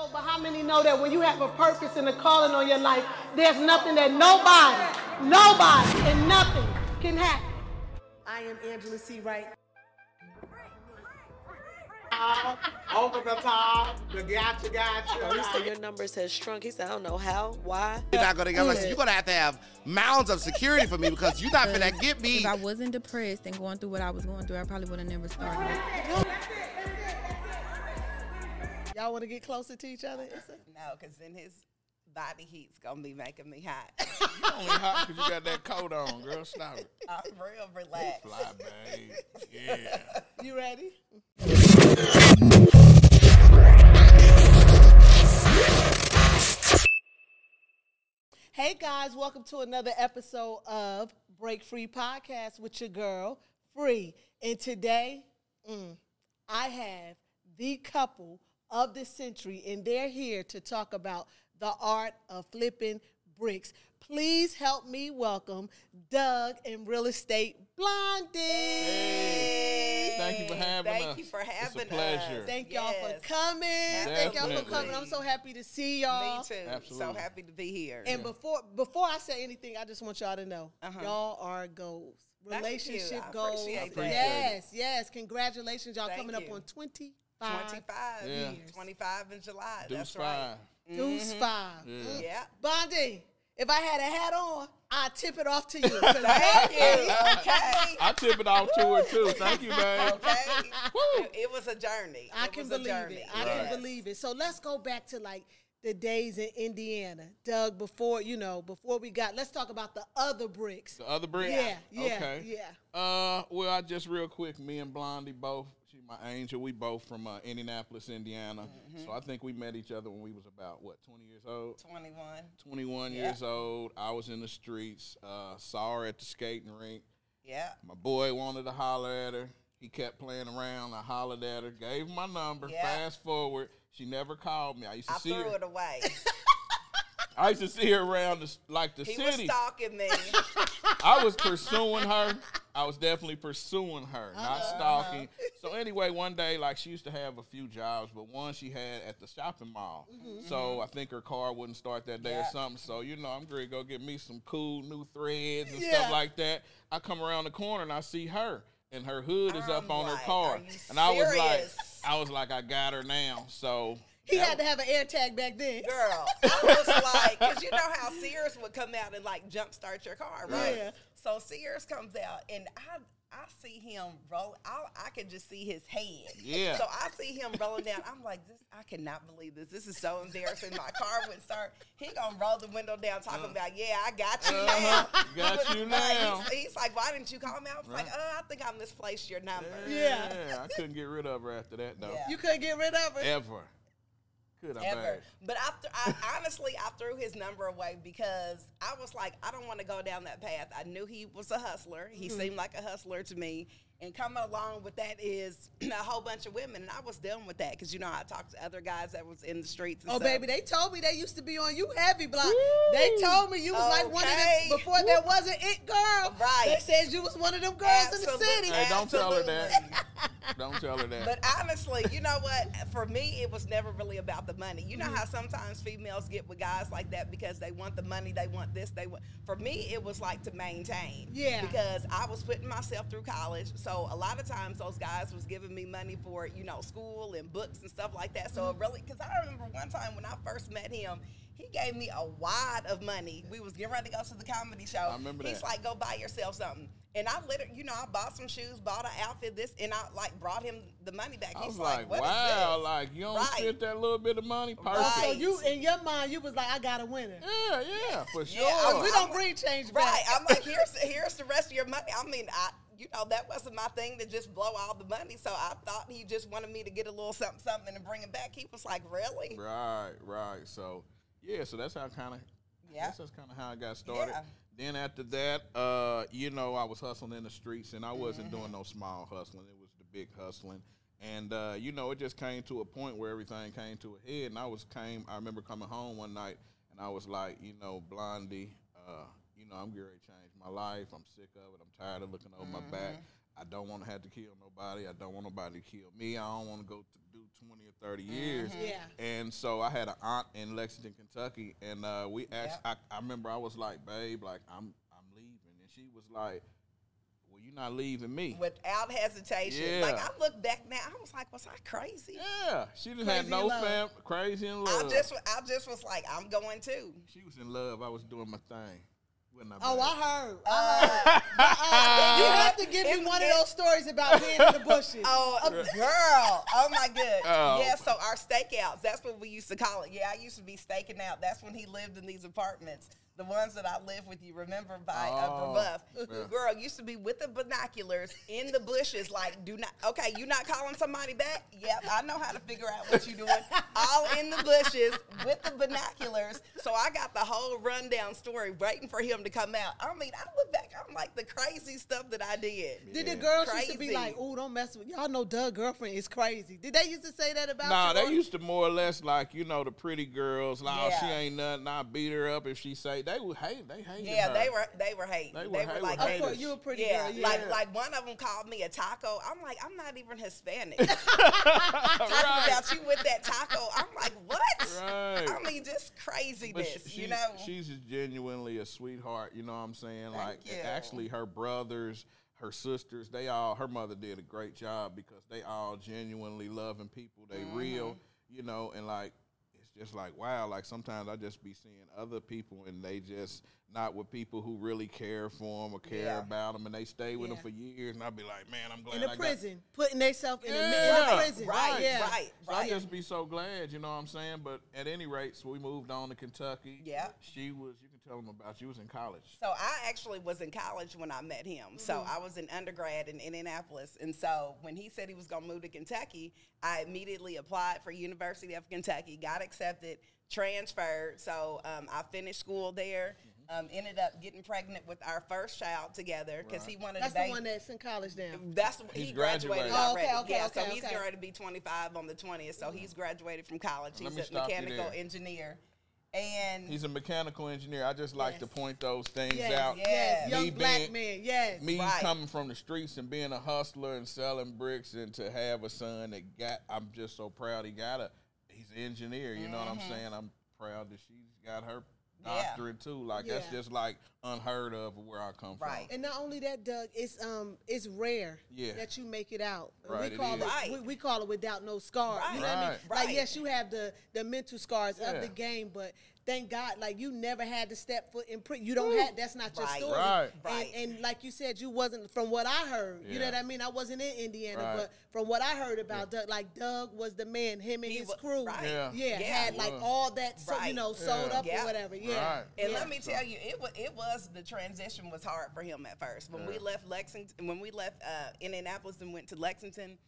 know, but how many know that when you have a purpose and a calling on your life, there's nothing that nobody, nobody, and nothing can happen. I am Angela C. Wright. Uh, over the top, the gotcha, gotcha. Oh, he said your numbers has shrunk. He said, I don't know how, why. You're not gonna get like, you're gonna have to have mounds of security for me because you're not gonna get me. If I wasn't depressed and going through what I was going through, I probably would have never started. Y'all want to get closer to each other? Issa? No, because then his body heat's gonna be making me hot. You only hot because you got that coat on, girl. Stop it. I'm real relaxed. Fly, babe. Yeah. You ready? Hey guys, welcome to another episode of Break Free Podcast with your girl, Free. And today, mm, I have the couple of the century, and they're here to talk about the art of flipping bricks. Please help me welcome Doug and Real Estate Blondie. Thank you for having Thank us. you for It's a pleasure. us. Thank y'all Yes. for coming. Thank y'all for coming. I'm so happy to see y'all. Me too. Absolutely. So happy to be here. And before before I say anything, I just want y'all to know Uh-huh. y'all are goals. Thank Relationship you. I goals. appreciate that. Yes, yes. Congratulations. Y'all Thank coming up on 25. 25. Yeah. years. 25 in July. Deuce That's five. right. Deuce five. Yeah. Mm. Yeah. Blondie, if I had a hat on, I'd tip it off to you. 'Cause Thank you. baby, Okay. I tip it off to her too. Thank you, babe. Okay. It, it was a journey. I It can was believe journey. it. I Yes. can believe it. So let's go back to like the days in Indiana. Doug, before, you know, before we got, let's talk about the other bricks. The other brick. Yeah, yeah, Okay. yeah. Uh, well, I just real quick. Me and Blondie both. My angel. We both from uh, Indianapolis, Indiana. Mm-hmm. So I think we met each other when we was about what, twenty years old. 21. 21 Yeah. years old. I was in the streets. Uh, saw her at the skating rink. Yeah. My boy wanted to holler at her. He kept playing around. I hollered at her, gave my number. Yeah. Fast forward, she never called me. I used to I see threw her. it away. I used to see her around the, like the He was city. stalking me. I was pursuing her. I was definitely pursuing her, Uh-huh. not stalking. So anyway, one day, like she used to have a few jobs, but one she had at the shopping mall. So I think her car wouldn't start that day or Mm-hmm. Something. So you know, I'm to go get me some cool new threads and Yeah. stuff like that. I come around the corner and I see her. And her hood is up I'm on her car, and I was like. I was like, I got her now. So He that had to have an air tag back then. Girl, I was like, because you know how Sears would come out and like jumpstart your car, right? Yeah. So Sears comes out and I I see him roll. I, I can just see his head. Yeah. So I see him rolling down. I'm like, this. I cannot believe this. This is so embarrassing. My car wouldn't start. He gonna roll the window down, talking about, yeah, I got you Uh-huh. now. Got you Right. now. He's, he's like, why didn't you call me? I was like, oh, I think I misplaced your number. Yeah. I couldn't get rid of her after that though. Yeah. You couldn't get rid of her Ever. Could I? ever. babe? But after, I honestly, I threw his number away because I was like, I don't want to go down that path. I knew he was a hustler. He mm-hmm. seemed like a hustler to me. And coming along with that is a whole bunch of women, and I was dealing with that because you know I talked to other guys that was in the streets. And Oh, stuff. baby, they told me they used to be on you heavy block. They told me you was like one of Okay. them before there wasn't it girl. Right. They said you was one of them girls in the city. Hey, don't tell her that. Don't tell her that. But honestly, you know what? For me, it was never really about the money. You know mm-hmm. how sometimes females get with guys like that because they want the money, they want this, they want. For me, it was like to maintain. Yeah. Because I was putting myself through college, so a lot of times those guys was giving me money for you know school and books and stuff like that. So it mm-hmm. really, because I remember one time when I first met him. He gave me a wad of money. We was getting ready to go to the comedy show. I remember He's that. like, "Go buy yourself something." And I literally, you know, I bought some shoes, bought an outfit, this, and I like brought him the money back. I He's was like, "What is wow, this?" like you don't Right. spend that little bit of money. Perfect. Right. So you in your mind, you was like, I got a winner. Yeah, yeah, for sure. Yeah, We don't bring change back. Right. I'm like, here's here's the rest of your money. I mean, I you know, that wasn't my thing to just blow all the money. So I thought he just wanted me to get a little something something and bring it back. He was like, Really? Right, right. So yeah, so that's how kind of Yeah. That's kind of how I got started. Yeah. Then after that, uh, you know, I was hustling in the streets, and I wasn't Mm-hmm. doing no small hustling. It was the big hustling, and uh, you know, it just came to a point where everything came to a head. And I was came. I remember coming home one night, and I was like, you know, Blondie, uh, you know, I'm ready to change my life. I'm sick of it. I'm tired of looking over my back. Mm-hmm. I don't want to have to kill nobody. I don't want nobody to kill me. I don't want to go to do 20 or 30 years. Mm-hmm. Yeah. and so I had an aunt in Lexington, Kentucky, and uh, we actually, I, I remember I was like, babe, like I'm, I'm leaving, and she was like, well, you're not leaving me. Without hesitation. Yeah. Like I look back now, I was like, was I crazy? Yeah, she didn't have no love. fam, crazy in I just I just was like, I'm going too. she was in love. I was doing my thing. Wasn't oh, I, Oh. I heard. I heard. you have to give me It- one of those stories about being in the bushes. Oh, girl. Oh, my good. Oh. Yeah, so our stakeouts, that's what we used to call it. Yeah, I used to be staking out. That's when he lived in these apartments. The ones that I live with you, remember by uh, Oh, Upper Buff. yeah. Girl used to be with the binoculars in the bushes, like, do not, okay, you not calling somebody back? Yep, I know how to figure out what you're doing. All in the bushes with the binoculars. So I got the whole rundown story waiting for him to come out. I mean, I look back, I'm like, the crazy stuff that I did. Did the girls used to be like, "Oh, don't mess with y'all"? Know Doug girlfriend is crazy. Did they used to say that about? Nah, you they used to more or less like you know the pretty girls. Like, oh, she ain't nothing. I beat her up if she say they were hate. They hated Yeah, her. they were they were hating. They They were- were, they were like, Of haters. course, you were pretty yeah, girl. Yeah. like like one of them called me a taco. I'm like, I'm not even Hispanic. Talking Right. about you with that taco. I'm like, what? Right. I mean, just But craziness, she, you know. she's just genuinely a sweetheart. You know what I'm saying? Thank like, you. actually, her brothers, her sisters, they all. Her mother did a great job because they all genuinely loving people. They Mm-hmm. real, you know, and like. It's just like wow. Like sometimes I just be seeing other people and they just not with people who really care for them or care Yeah. about them, and they stay with Yeah. them for years. And i'd be like, man, I'm glad in I the got- prison, putting themselves in, Yeah. the prison. Right, yeah. right, So I just be so glad, you know what I'm saying? But at any rate, so we moved on to Kentucky. Yeah. She was, you tell them about, you was in college. So I actually was in college when I met him. So Mm-hmm. I was in undergrad in Indianapolis, and so when he said he was going to move to Kentucky, I immediately applied for University of Kentucky, got accepted, transferred. So um, I finished school there. Mm-hmm. Um, ended up getting pregnant with our first child together because he wanted That's to. the one that's in college now. That's He's he graduated graduated. Oh, already. okay, okay, yeah, okay, so he's okay. getting ready to be 25 on the 20th. So he's graduated from college. Let He's a mechanical engineer, and He's a mechanical engineer. I just like to point those things Yes, out. yes, Yeah. young Me black man. Yes. Me Right. coming from the streets and being a hustler and selling bricks and to have a son that got, I'm just so proud he got a, he's an engineer. You know what I'm mm-hmm. saying? I'm proud that she's got her Mm-hmm. Yeah. too. Like that's just like unheard of where I come Right. from. Right. And not only that, Doug, it's um it's rare Yeah. that you make it out. Right, we call is. it, Right. we, we call it without no scars. You know what I mean? Right. Like yes, you have the the mental scars Yeah. of the game, but thank God, like you never had to step foot in prison. You don't have that's not your Right. story. Right. Right. And, and like you said, you wasn't from what I heard. You know what I mean? I wasn't in Indiana, Right. but from what I heard about Doug, like Doug was the man. Him and He his wa- crew, right. Yeah. yeah, Yeah. had like all that, so, you know, sold Yeah. up Yeah. or whatever. Yeah. Right. And yeah. let me tell you, it was it was the transition was hard for him at first. When we left Lexington, when we left uh, Indianapolis and went to Lexington,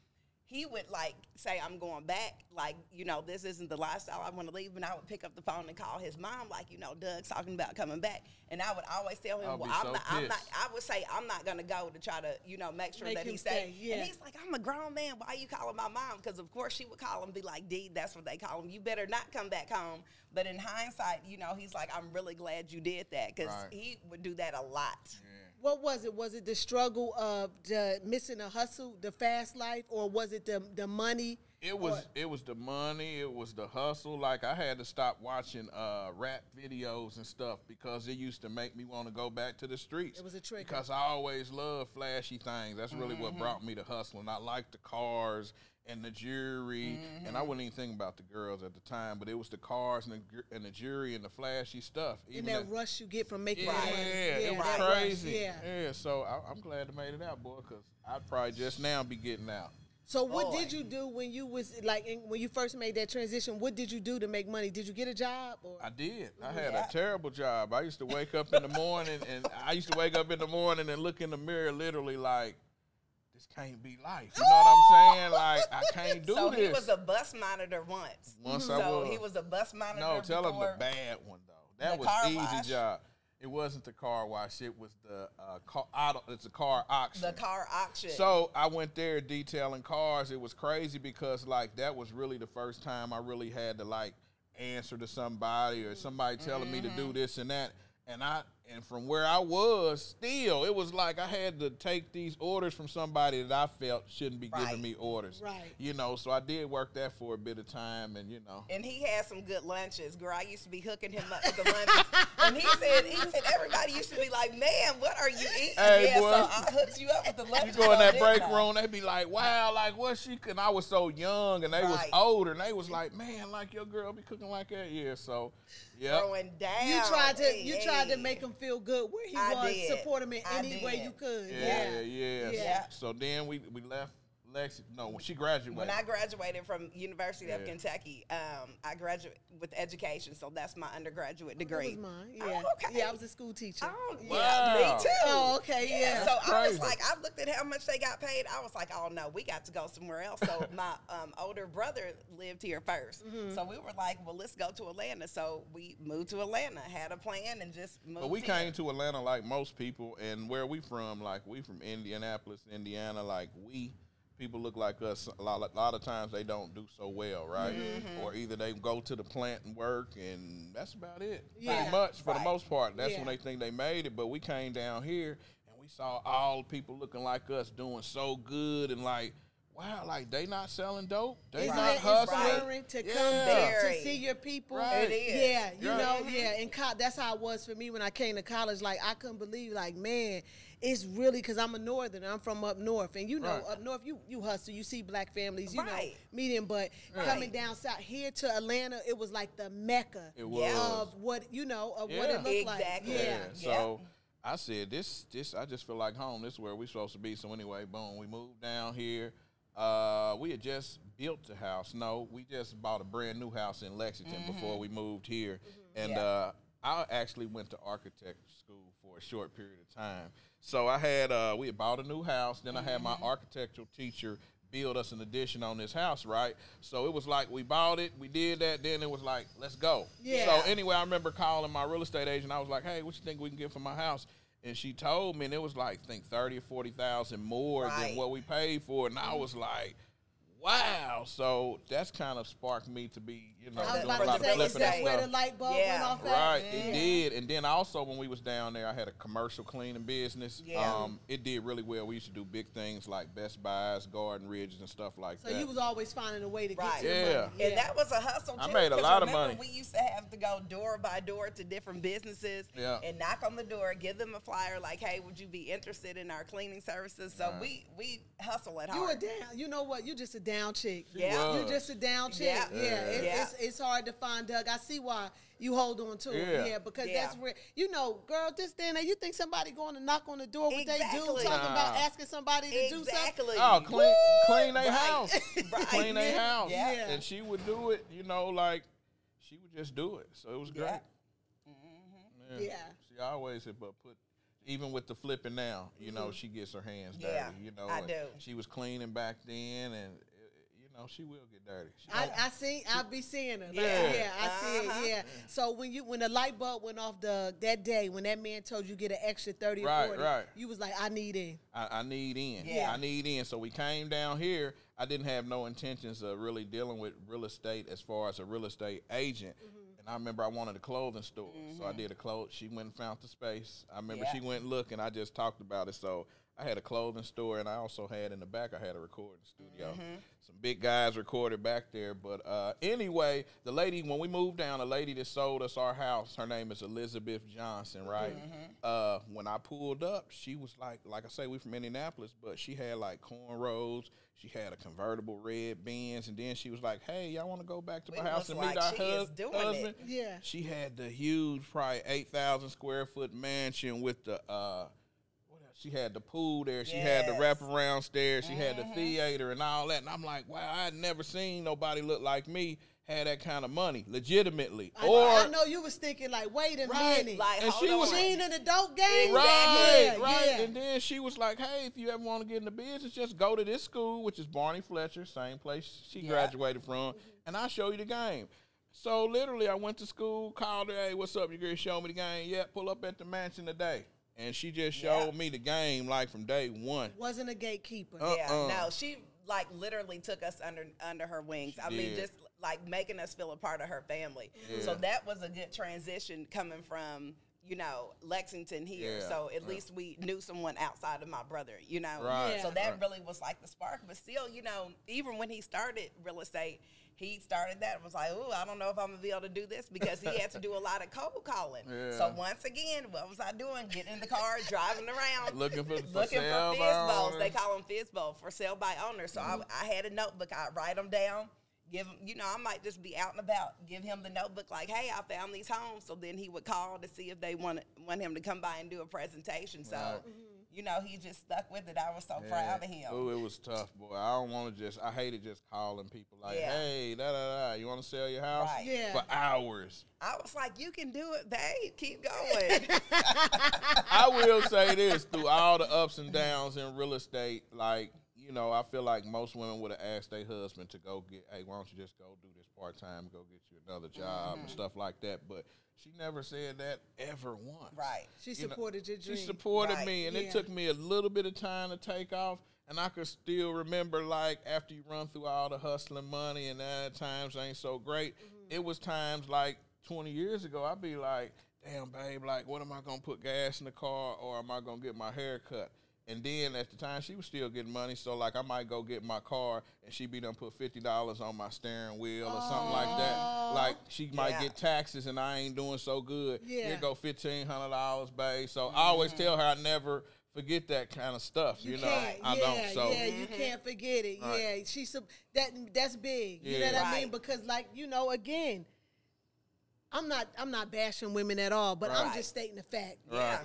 he would like say, "I'm going back." Like you know, this isn't the lifestyle I want to leave. And I would pick up the phone and call his mom, like you know, Doug's talking about coming back. And I would always tell him, I'll well, I'm, so not. I'm not. I would say I'm not gonna go to try to you know make sure Make that him he stay." stay, yeah. And he's like, "I'm a grown man. Why are you calling my mom?" Because of course she would call him, be like, "D, that's what they call him. You better not come back home." But in hindsight, you know, he's like, "I'm really glad you did that," because Right. he would do that a lot. What was it? Was it the struggle of the missing a hustle, the fast life, or was it the the money? It was Or- it was the money, it was the hustle. Like I had to stop watching uh, rap videos and stuff because it used to make me want to go back to the streets. It was a trigger. Because I always loved flashy things. That's really Mm-hmm. what brought me to hustling. I liked the cars and the jewelry, and Mm-hmm. I wasn't even thinking about the girls at the time, but it was the cars and the and the jewelry and the flashy stuff. Even that rush you get from making yeah, money. it was that rush, crazy. Yeah. yeah. So I, I'm glad I made it out, boy, because I'd probably just now be getting out. So what Boy. did you do when you was like in, when you first made that transition? What did you do to make money? Did you get a job? Or? I did. I mm-hmm. had Yeah. a terrible job. I used to wake up in the morning and I used to wake up in the morning and look in the mirror literally like, this can't be life. You know what I'm saying? Like, I can't do so this. he was a bus monitor once. Once I so was. he was a bus monitor. no, tell him the bad one, though. That The was easy wash? job. It wasn't the car wash. It was the uh, car, auto, it's a car auction. The car auction. So I went there detailing cars. It was crazy because like that was really the first time I really had to like answer to somebody or somebody telling me to Mm-hmm. do this and that. And I and from where I was, still, it was like I had to take these orders from somebody that I felt shouldn't be Right. giving me orders. Right. You know, so I did work that for a bit of time, and you know. And he had some good lunches. Girl, I used to be hooking him up with the lunches. and he said, he said everybody used to be like, man, what are you eating? Hey, yeah, boy. so I hooked you up with the lunches. You go in that break room, they'd be like, "Wow, like what she?" And I was so young, and they was older, and they was like, "Man, like your girl be cooking like that." Yeah, so yeah, Throwing down. You tried to Hey, you tried to make him feel good where he I was, did. support him in I any way you could. yeah, Yeah. yeah. Yeah. So then we we left Lexi. No, when she graduated. When I graduated from University of Kentucky, um, I graduated with education, so that's my undergraduate That degree. was mine. Oh, Yeah. okay. Yeah, I was a school teacher. Oh, yeah, Wow. me too. Oh, okay, yeah. So I was like, I looked at how much they got paid. I was like, oh no, we got to go somewhere else. So my um, older brother lived here 1st Mm-hmm. so we were like, well, let's go to Atlanta. So we moved to Atlanta, had a plan, and just moved. But we here. came to Atlanta like most people, and where we from, like we from Indianapolis, Indiana. Like we people look like us. A lot, a lot of times they don't do so well, right? Mm-hmm. Or either they go to the plant and work, and that's about it. Yeah. Pretty much for Right. the most part. That's Yeah. when they think they made it. But we came down here and we saw all the people looking like us doing so good, and like. Wow, like they not selling dope. They Isn't not it hustling. inspiring to come Yeah. back to see your people? Right. It is. Yeah, you Right. know, yeah. And co- that's how it was for me when I came to college. Like I couldn't believe, like man, it's really because I'm a northern. I'm from up north, and you know, Right. up north, you you hustle, you see black families, you Right. know, meeting. But Right. coming down south here to Atlanta, it was like the mecca It Yeah. was. of what you know of what it looked like. Exactly. Yeah. Yeah. So I said, this, this, I just feel like home. This is where we supposed to be. So anyway, boom, we moved down here. Uh, we had just built the house. No, we just bought a brand new house in Lexington before we moved here. And Yeah. uh, I actually went to architect school for a short period of time. So I had, uh, we had bought a new house. Then I had my architectural teacher build us an addition on this house, right? So it was like we bought it, we did that, then it was like, let's go. Yeah. So anyway, I remember calling my real estate agent. I was like, "Hey, what you think we can get for my house?" And she told me, and it was like, I think thirty or forty thousand more than what we paid for. And I was like, "Wow!" So that's kind of sparked me to be, you know, I was doing about a lot to of say, is flipping that where the stuff. light bulb Yeah. went off at? Right, Yeah. it did. And then also when we was down there, I had a commercial cleaning business. Yeah. Um, it did really well. We used to do big things like Best Buys, Garden Ridges, and stuff like that. So that. you was always finding a way to get Right. to Yeah. money. And that was a hustle too. I made a 'cause lot of remember money. We used to have to go door by door to different businesses Yeah. and knock on the door, give them a flyer like, "Hey, would you be interested in our cleaning services?" So Right. we we hustle at home. You a heart. down. You know what? You just a down chick. Yeah. You just a down chick. Yeah. Yeah. Yeah. It, Yeah. It's, it's hard to find Doug. I see why you hold on to it. Yeah. Yeah. Because Yeah. that's where you know, girl, this day and age, you think somebody going to knock on the door what they do Exactly. talking about asking somebody to do something. Oh, clean, clean their Right. house, Right. clean their Yeah. house, Yeah. and she would do it. You know, like she would just do it. So it was great. Mm-hmm. Yeah. Yeah. She always had but put. Even with the flipping now, you know, mm-hmm. she gets her hands dirty. Yeah, you know, I do. She was cleaning back then, and you know, she will get dirty. She I, don't- I see. I be seeing her. Yeah. yeah, I see Uh-huh. it. Yeah. So when you when the light bulb went off the that day when that man told you get an extra thirty Right, or forty, right. you was like, I need in. I, I need in. Yeah. I need in. So we came down here. I didn't have no intentions of really dealing with real estate as far as a real estate agent. Mm-hmm. And I remember I wanted a clothing store. So I did a clothes. She went and found the space. I remember Yeah. she went looking. I just talked about it. So I had a clothing store and I also had in the back, I had a recording studio. Mm-hmm. Some big guys recorded back there. But uh, anyway, the lady, when we moved down, the lady that sold us our house, her name is Elizabeth Johnson, right? Mm-hmm. Uh, when I pulled up, she was like, like I say, we from Indianapolis, but she had like cornrows. She had a convertible red Benz, and then she was like, "Hey, y'all want to go back to We my house and like, meet our she is hus- doing it. husband?" Yeah. She had the huge, probably eight thousand square foot mansion with the uh, what else? She had the pool there. She had the Yes. wraparound stairs. She had the Mm-hmm. theater and all that. And I'm like, wow, I had never seen nobody look like me had that kind of money, legitimately. I, or I know you was thinking like, wait a Right. minute, Like, And hold she was- on. she ain't in the dope game. Right, Yeah, right. yeah. And then she was like, "Hey, if you ever want to get in the business, just go to this school, which is Barney Fletcher, same place she Yeah. graduated from, and I'll show you the game." So literally, I went to school, called her, "Hey, what's up? You gonna show me the game? Yeah, pull up at the mansion today." And she just showed Yeah. me the game like from day one. Wasn't a gatekeeper. Uh, Yeah, Uh-uh. no, she like literally took us under under her wings. I mean, just like making us feel a part of her family. Yeah. So that was a good transition coming from you know, Lexington here. Yeah, So at yeah. least we knew someone outside of my brother, you know. Right, So that right. really was like the spark. But still, you know, even when he started real estate, he started that and was like, oh, I don't know if I'm gonna be able to do this because he had to do a lot of cold calling. So once again, what was I doing? Getting in the car, driving around, Looking for- for looking for FISBOs. They call them FISBO for sale by owner. So I, mm-hmm. I had a notebook. I write them down. Give him, you know, I might just be out and about. Give him the notebook, like, "Hey, I found these homes." So then he would call to see if they want want him to come by and do a presentation. So, Right. you know, he just stuck with it. I was so proud of him. Oh, it was tough, boy. I don't want to just. I hated just calling people like, Yeah. "Hey, da da da, you want to sell your house?" Right. Yeah. For hours. I was like, "You can do it, babe. Keep going." I will say this: through all the ups and downs in real estate, like you know, I feel like most women would have asked their husband to go get, "Hey, why don't you just go do this part time, go get you another job Mm-hmm. and stuff like that." But she never said that ever once. right. She You know, supported your dream. She supported Right. me, and Yeah. it took me a little bit of time to take off. And I could still remember, like, after you run through all the hustling money, and at times ain't so great. Mm-hmm. It was times like 20 years ago, I'd be like, damn, babe, like, what am I gonna put gas in the car, or am I gonna get my hair cut? And then at the time, she was still getting money, so like I might go get my car, and she be done put fifty dollars on my steering wheel or something like that. Like she might Yeah. get taxes, and I ain't doing so good. Yeah. Here go fifteen hundred dollars, babe. So I always tell her I never forget that kind of stuff. You, You know, can't, I yeah, don't. So yeah, you can't forget it. Right. Yeah, she's that. That's big. You know Yeah. what I mean? Because, like, you know, again, I'm not, I'm not bashing women at all, but I'm just stating the fact. Yeah.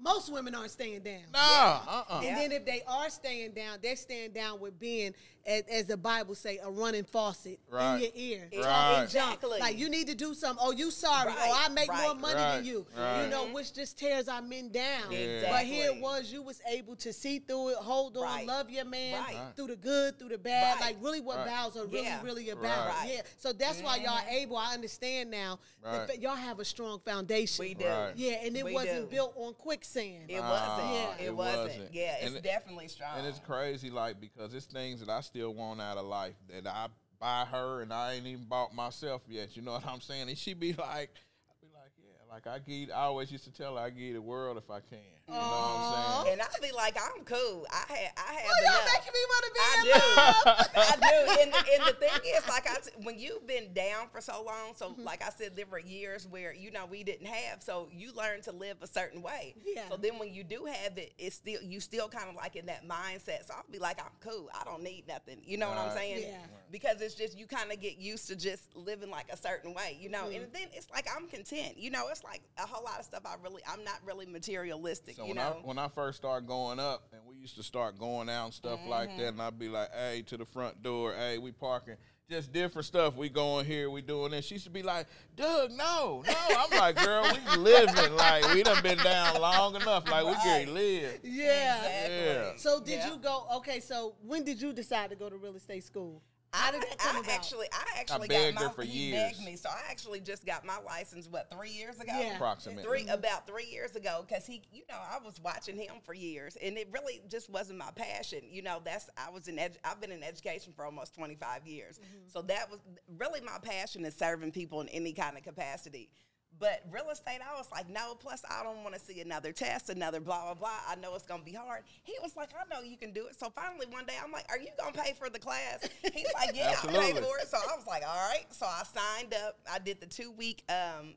Most women aren't staying down. nah, uh, uh Yeah. And then if they are staying down, they're staying down with being, as, as the Bible say, a running faucet Right. in your ear. Right. Exactly. Like you need to do something. Oh, you sorry. Oh, right, Oh, I make more money Right, than you. right. You know, mm-hmm. which just tears our men down. Yeah. But here it was, you was able to see through it, hold on, Right. love your man Right. Right. through the good, through the bad. Right. Like really what Right. vows are really, Yeah. really about. Right. Yeah. So that's why y'all mm-hmm. able. I understand now. the Right. fa- y'all have a strong foundation. We do. Right. Yeah, and it We wasn't do. built on quicksand. It wasn't. Yeah. It, it wasn't. wasn't. Yeah, it's And definitely strong. And it's crazy, like because it's things that I still want out of life that I buy her and I ain't even bought myself yet. You know what I'm saying? And she be like, I be like, yeah, like I give. I always used to tell her I give the world if I can. You know what I'm saying? and I'd be like, I'm cool. I had, I have Oh, y'all enough. making me want to be I in do. love. I do. And, and the thing is, like I, t- when you've been down for so long, so Mm-hmm. like I said, there were years where you know we didn't have, so you learn to live a certain way. Yeah. So then when you do have it, it's still you still kind of like in that mindset. So I'll be like, I'm cool. I don't need nothing. You know what I'm saying? Yeah. Because it's just you kind of get used to just living like a certain way, you know. Mm-hmm. And then it's like I'm content. You know, it's like a whole lot of stuff. I really, I'm not really materialistic. So you when know. I when I first started going up, and we used to start going out and stuff like Mm-hmm. that, and I'd be like, "Hey, to the front door, hey, we parking." Just different stuff. We going here, we doing this. She used to be like, "Doug, no, no." I'm like, "Girl, we living like we done been down long enough. Like we can live." Yeah. Exactly. Yeah. So did Yeah. you go? Okay, so when did you decide to go to real estate school? How did that come I about? actually, I actually begged got her my. for he years. begged me, so I actually just got my license. What three years ago? Yeah. Approximately. Three mm-hmm. about three years ago, because he, you know, I was watching him for years, and it really just wasn't my passion. You know, that's I was in. Edu- I've been in education for almost twenty five years, mm-hmm. so that was really my passion is serving people in any kind of capacity. But real estate, I was like, no. Plus, I don't want to see another test, another blah blah blah. I know it's gonna be hard. He was like, I know you can do it. So finally, one day, I'm like, Are you gonna pay for the class? He's like, Yeah, I'll pay for it. So I was like, All right. So I signed up. I did the two week um,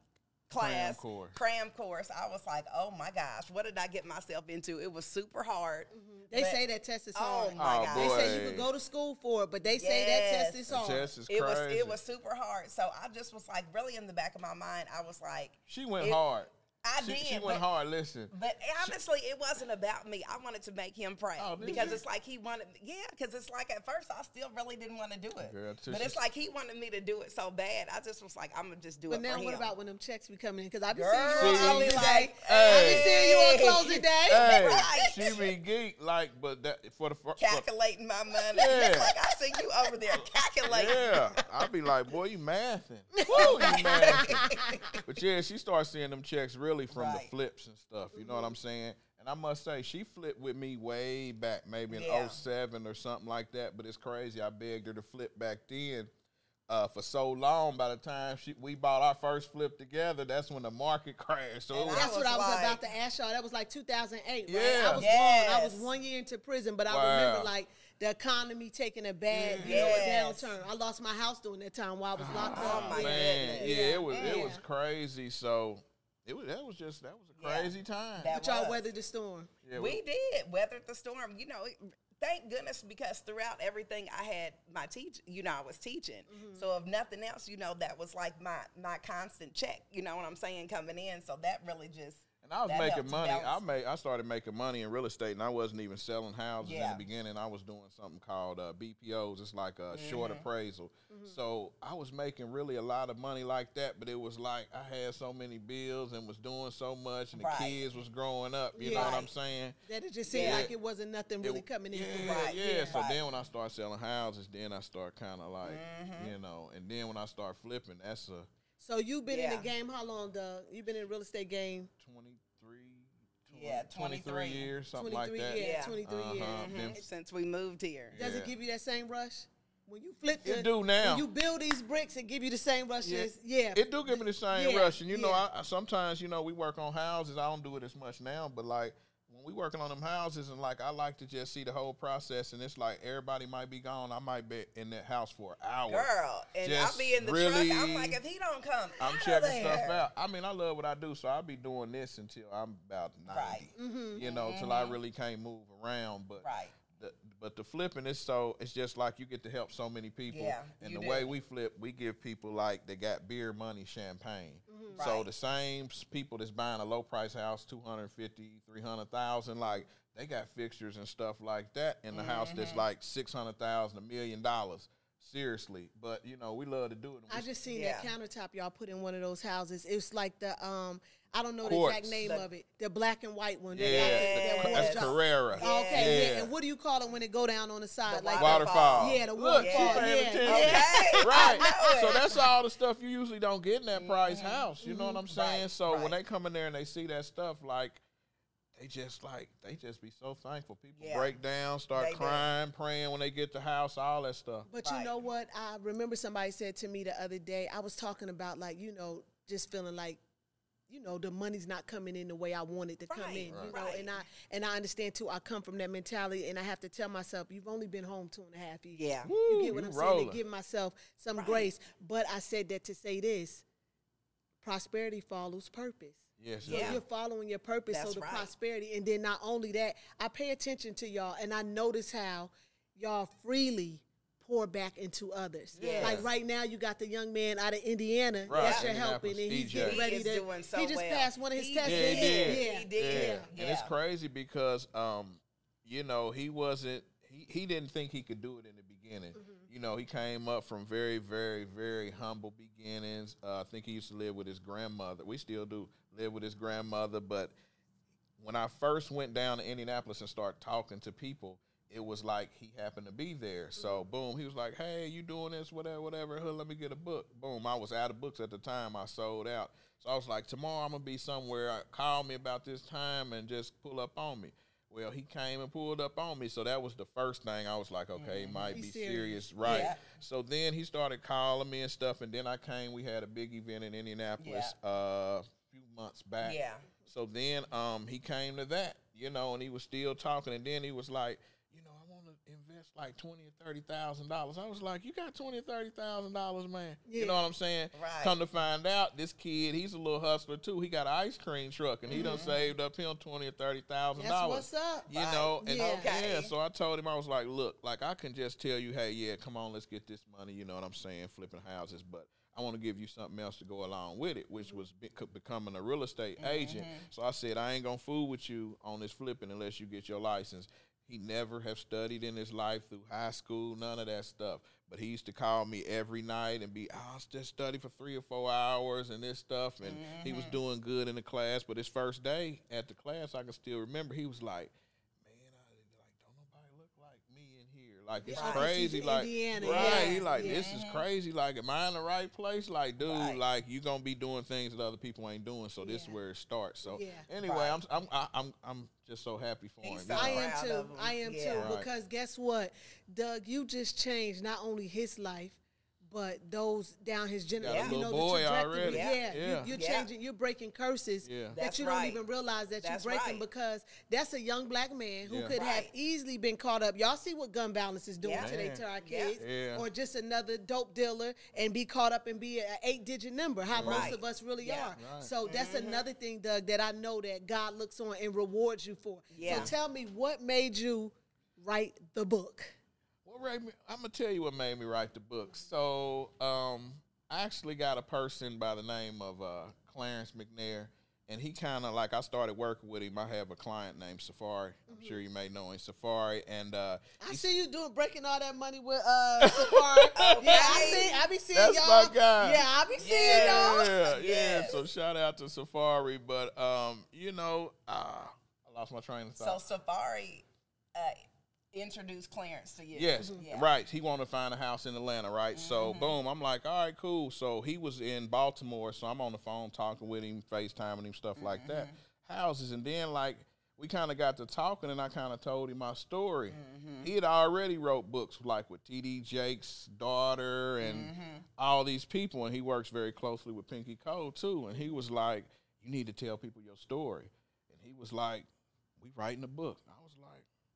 class course. cram course. I was like, Oh my gosh, what did I get myself into? It was super hard. Mm-hmm. They but- say that test is Oh hard. my Oh, gosh. They say you boy. could go to school for it, but they say that test Yes. is The hard. test is It was it was super hard. So I just was like, really in the back of my mind, I was like, She went it- hard. I she, did. She but- hard. Listen. But honestly, it wasn't about me. I wanted to make him proud Oh, because you? it's like he wanted, yeah. Because it's like at first I still really didn't want to do it, Girl, but it's like he wanted me to do it so bad. I just was like, I'm gonna just do But it But now, for what him. about when them checks be coming in? Because I be Girl, seeing you on I closing be day. like, I be seeing you on closing day. Hey, Right. she be geek like, but that for the for, calculating my money? Yeah. It's like I see you over there calculating. Yeah, I'll be like, boy, you mathing. Woo, you mathing. but yeah, she starts seeing them checks really from the flips and stuff. You know what I'm saying? And I must say, she flipped with me way back, maybe in Yeah. 07 or something like that. But it's crazy. I begged her to flip back then. uh, for so long. By the time she, we bought our first flip together, that's when the market crashed. So was, That's what I was was about to ask y'all. That was like 2008, right? Yeah. I was grown. I was one year into prison, but I Wow. remember like the economy taking a bad, you Yes. know, a downturn. I lost my house during that time while I was locked Oh, up. my yeah. man, yeah, it was it was crazy. So it was that was just that was a Yeah. crazy time. That But y'all was. weathered the storm. yeah, we did weathered the storm. You know, thank goodness because throughout everything I had my teach. You know, I was teaching. Mm-hmm. So if nothing else, you know, that was like my my constant check. You know what I'm saying coming in. So that really just And I was that making money. I made I started making money in real estate, and I wasn't even selling houses in the beginning. I was doing something called uh, BPOs. It's like a short Mm-hmm. appraisal. So I was making really a lot of money like that, but it was like I had so many bills and was doing so much, and the kids was growing up. You know what I'm saying? That it just seemed Yeah. like it wasn't nothing really It- coming in. Yeah, Right, yeah. yeah. So Right. then when I start selling houses, then I start kind of like, Mm-hmm. you know, and then when I start flipping, that's a So you've been in the game how long, Doug? You've been in real estate game 23, Yeah, 23 23. years, something 23 like that. years. Yeah. 23 Uh-huh. years. Been- Mhm. since we moved here. Does Yeah. it give you that same rush? When you flip It the, do now. When you build these bricks, and give you the same rush Yeah. as yeah. It do give me the same Yeah, rush, and you know. I, I sometimes you know we work on houses. I don't do it as much now, but like when we working on them houses, and like I like to just see the whole process, and it's like everybody might be gone. I might be in that house for an hour. Girl, and I'll be in the really- truck. I'm like, if he don't come, I'm checking of stuff out. I mean, I love what I do, so I'll be doing this until I'm about ninety. Right. Mm-hmm. You know, till I really can't move around. But Right. The, but the flipping is so it's just like you get to help so many people. Yeah, and the do. way we flip, we give people like they got beer, money, champagne. So Mm-hmm. Right. the same people that's buying a low price house, 250, 300,000, like they got fixtures and stuff like that in the house that's Mm-hmm. like 600,000, a million dollars. Seriously, but you know we love to do it. I just seen Yeah. that countertop y'all put in one of those houses. It's like the um I don't know the exact name The- of it. The black and white one. yeah, That- that that's drop. Carrara. Okay, yeah. Yeah. And what do you call it when it go down on the side? The like Waterfall. Yeah, the Look, waterfall. paying Yeah. attention. Okay. right. So that's all the stuff you usually don't get in that price house. You know what I'm saying? Mm-hmm. Right, So when they come in there and they see that stuff, like they just like they just be so thankful. People Yeah. break down, start They do. crying, praying when they get the house, all that stuff. But you know what? I remember somebody said to me the other day, I was talking about like, you know, just feeling like, you know, the money's not coming in the way I want it to come Right, in. You know, right. and I and I understand too, I come from that mentality and I have to tell myself, you've only been home two and a half years. Yeah. You get what I'm saying? To give myself some Right. grace. But I said that to say this. Prosperity follows purpose. Yes. So Yeah. you're following your purpose, That's so the right. prosperity. And then not only that, I pay attention to y'all and I notice how y'all freely pour back into others. Yes. Like right now, you got the young man out of Indiana Right. that you're helping, and he's EJ. getting ready is to. doing so he just well. passed one of his He tests. Yeah, he did. Yeah, He did. yeah. And it's crazy because um, you know, he wasn't he, he didn't think he could do it in the beginning. Mm-hmm. You know, he came up from very, very, very humble beginnings. Uh, I think he used to live with his grandmother. We still do live with his grandmother, but when I first went down to Indianapolis and started talking to people, it was like he happened to be there. So Mm-hmm. boom, he was like, "Hey, you doing this? Whatever, whatever. Huh, let me get a book." Boom, I was out of books at the time. I sold out. So I was like, "Tomorrow I'm gonna be somewhere. Call me about this time and just pull up on me." Well, he came and pulled up on me. So that was the first thing I was like, "Okay, he might Be be, serious. serious. right?" Yeah. So then he started calling me and stuff, and then I came. We had a big event in Indianapolis uh, a few months back. Yeah. So then um, he came to that, you know, and he was still talking, and then he was like, you know, I want to invest like twenty or thirty thousand dollars. I was like, you got twenty or thirty thousand dollars, man. You know what I'm saying? Right. Come to find out, this kid, he's a little hustler too. He got an ice cream truck, and he done mm-hmm. saved up him twenty or thirty thousand dollars. what's up. You Right. know, and Yeah. Okay. yeah, so I told him I was like, look, like I can just tell you, hey, yeah, come on, let's get this money. You know what I'm saying, flipping houses, but I want to give you something else to go along with it, which was be- becoming a real estate agent. Mm-hmm. So I said, I ain't gonna fool with you on this flipping unless you get your license. He never have studied in his life through high school, none of that stuff. But he used to call me every night and be, oh, I'll just study for three or four hours and this stuff. And he was mm-hmm. doing good in the class. But his first day at the class, I can still remember, he was like, man, I like don't nobody look like me in here. Like it's Right. crazy. He's Like Indiana, right, yeah, he like yeah. this is crazy. Like, am I in the right place? Like, dude, Right. like you gonna be doing things that other people ain't doing. So this is where it starts. So Yeah. anyway, Right. I'm I'm I- I'm I'm just so happy for He's him. so you I am too. I am too. Because guess what, Doug, you just changed not only his life, but those down his Got a generation, you know, boy the trajectory. already. Yeah, Yeah. You, Yeah. you're Yeah. changing, you're breaking curses Yeah. that That's you don't even realize that That's you're breaking right. because that's a young black man who Yeah. could have easily been caught up. Y'all see what gun violence is doing Yeah. today to our kids, Yeah. or just another dope dealer and be caught up and be an eight digit number. How most of us really Yeah. are. Right. So that's mm-hmm. another thing, Doug, that I know that God looks on and rewards you for. Yeah. So tell me, what made you write the book? What made me, I'm gonna tell you what made me write the book. So, um, I actually got a person by the name of uh, Clarence McNair, and he kind of like I started working with him. I have a client named Safari. I'm sure you may know him, Safari, and uh, I see you doing breaking all that money with uh Safari. Yeah, I see. I be seeing That's y'all. my guy. Yeah, I be seeing y'all. yeah, yeah. So shout out to Safari, but um, you know, uh, I lost my train of thought. So. Safari uh, introduced Clarence to you. Yes, mm-hmm. Yeah. right. He wanted to find a house in Atlanta, right? So mm-hmm. boom, I'm like, all right, cool. So he was in Baltimore, so I'm on the phone talking with him, FaceTiming him, stuff like that. Mm-hmm. Houses, and then like we kind of got to talking, and I kind of told him my story. He had already wrote books like with T.D. Jakes' daughter and all these people, and he works very closely with Pinky Cole too. And he was like, "You need to tell people your story." And he was like, "We writing a book."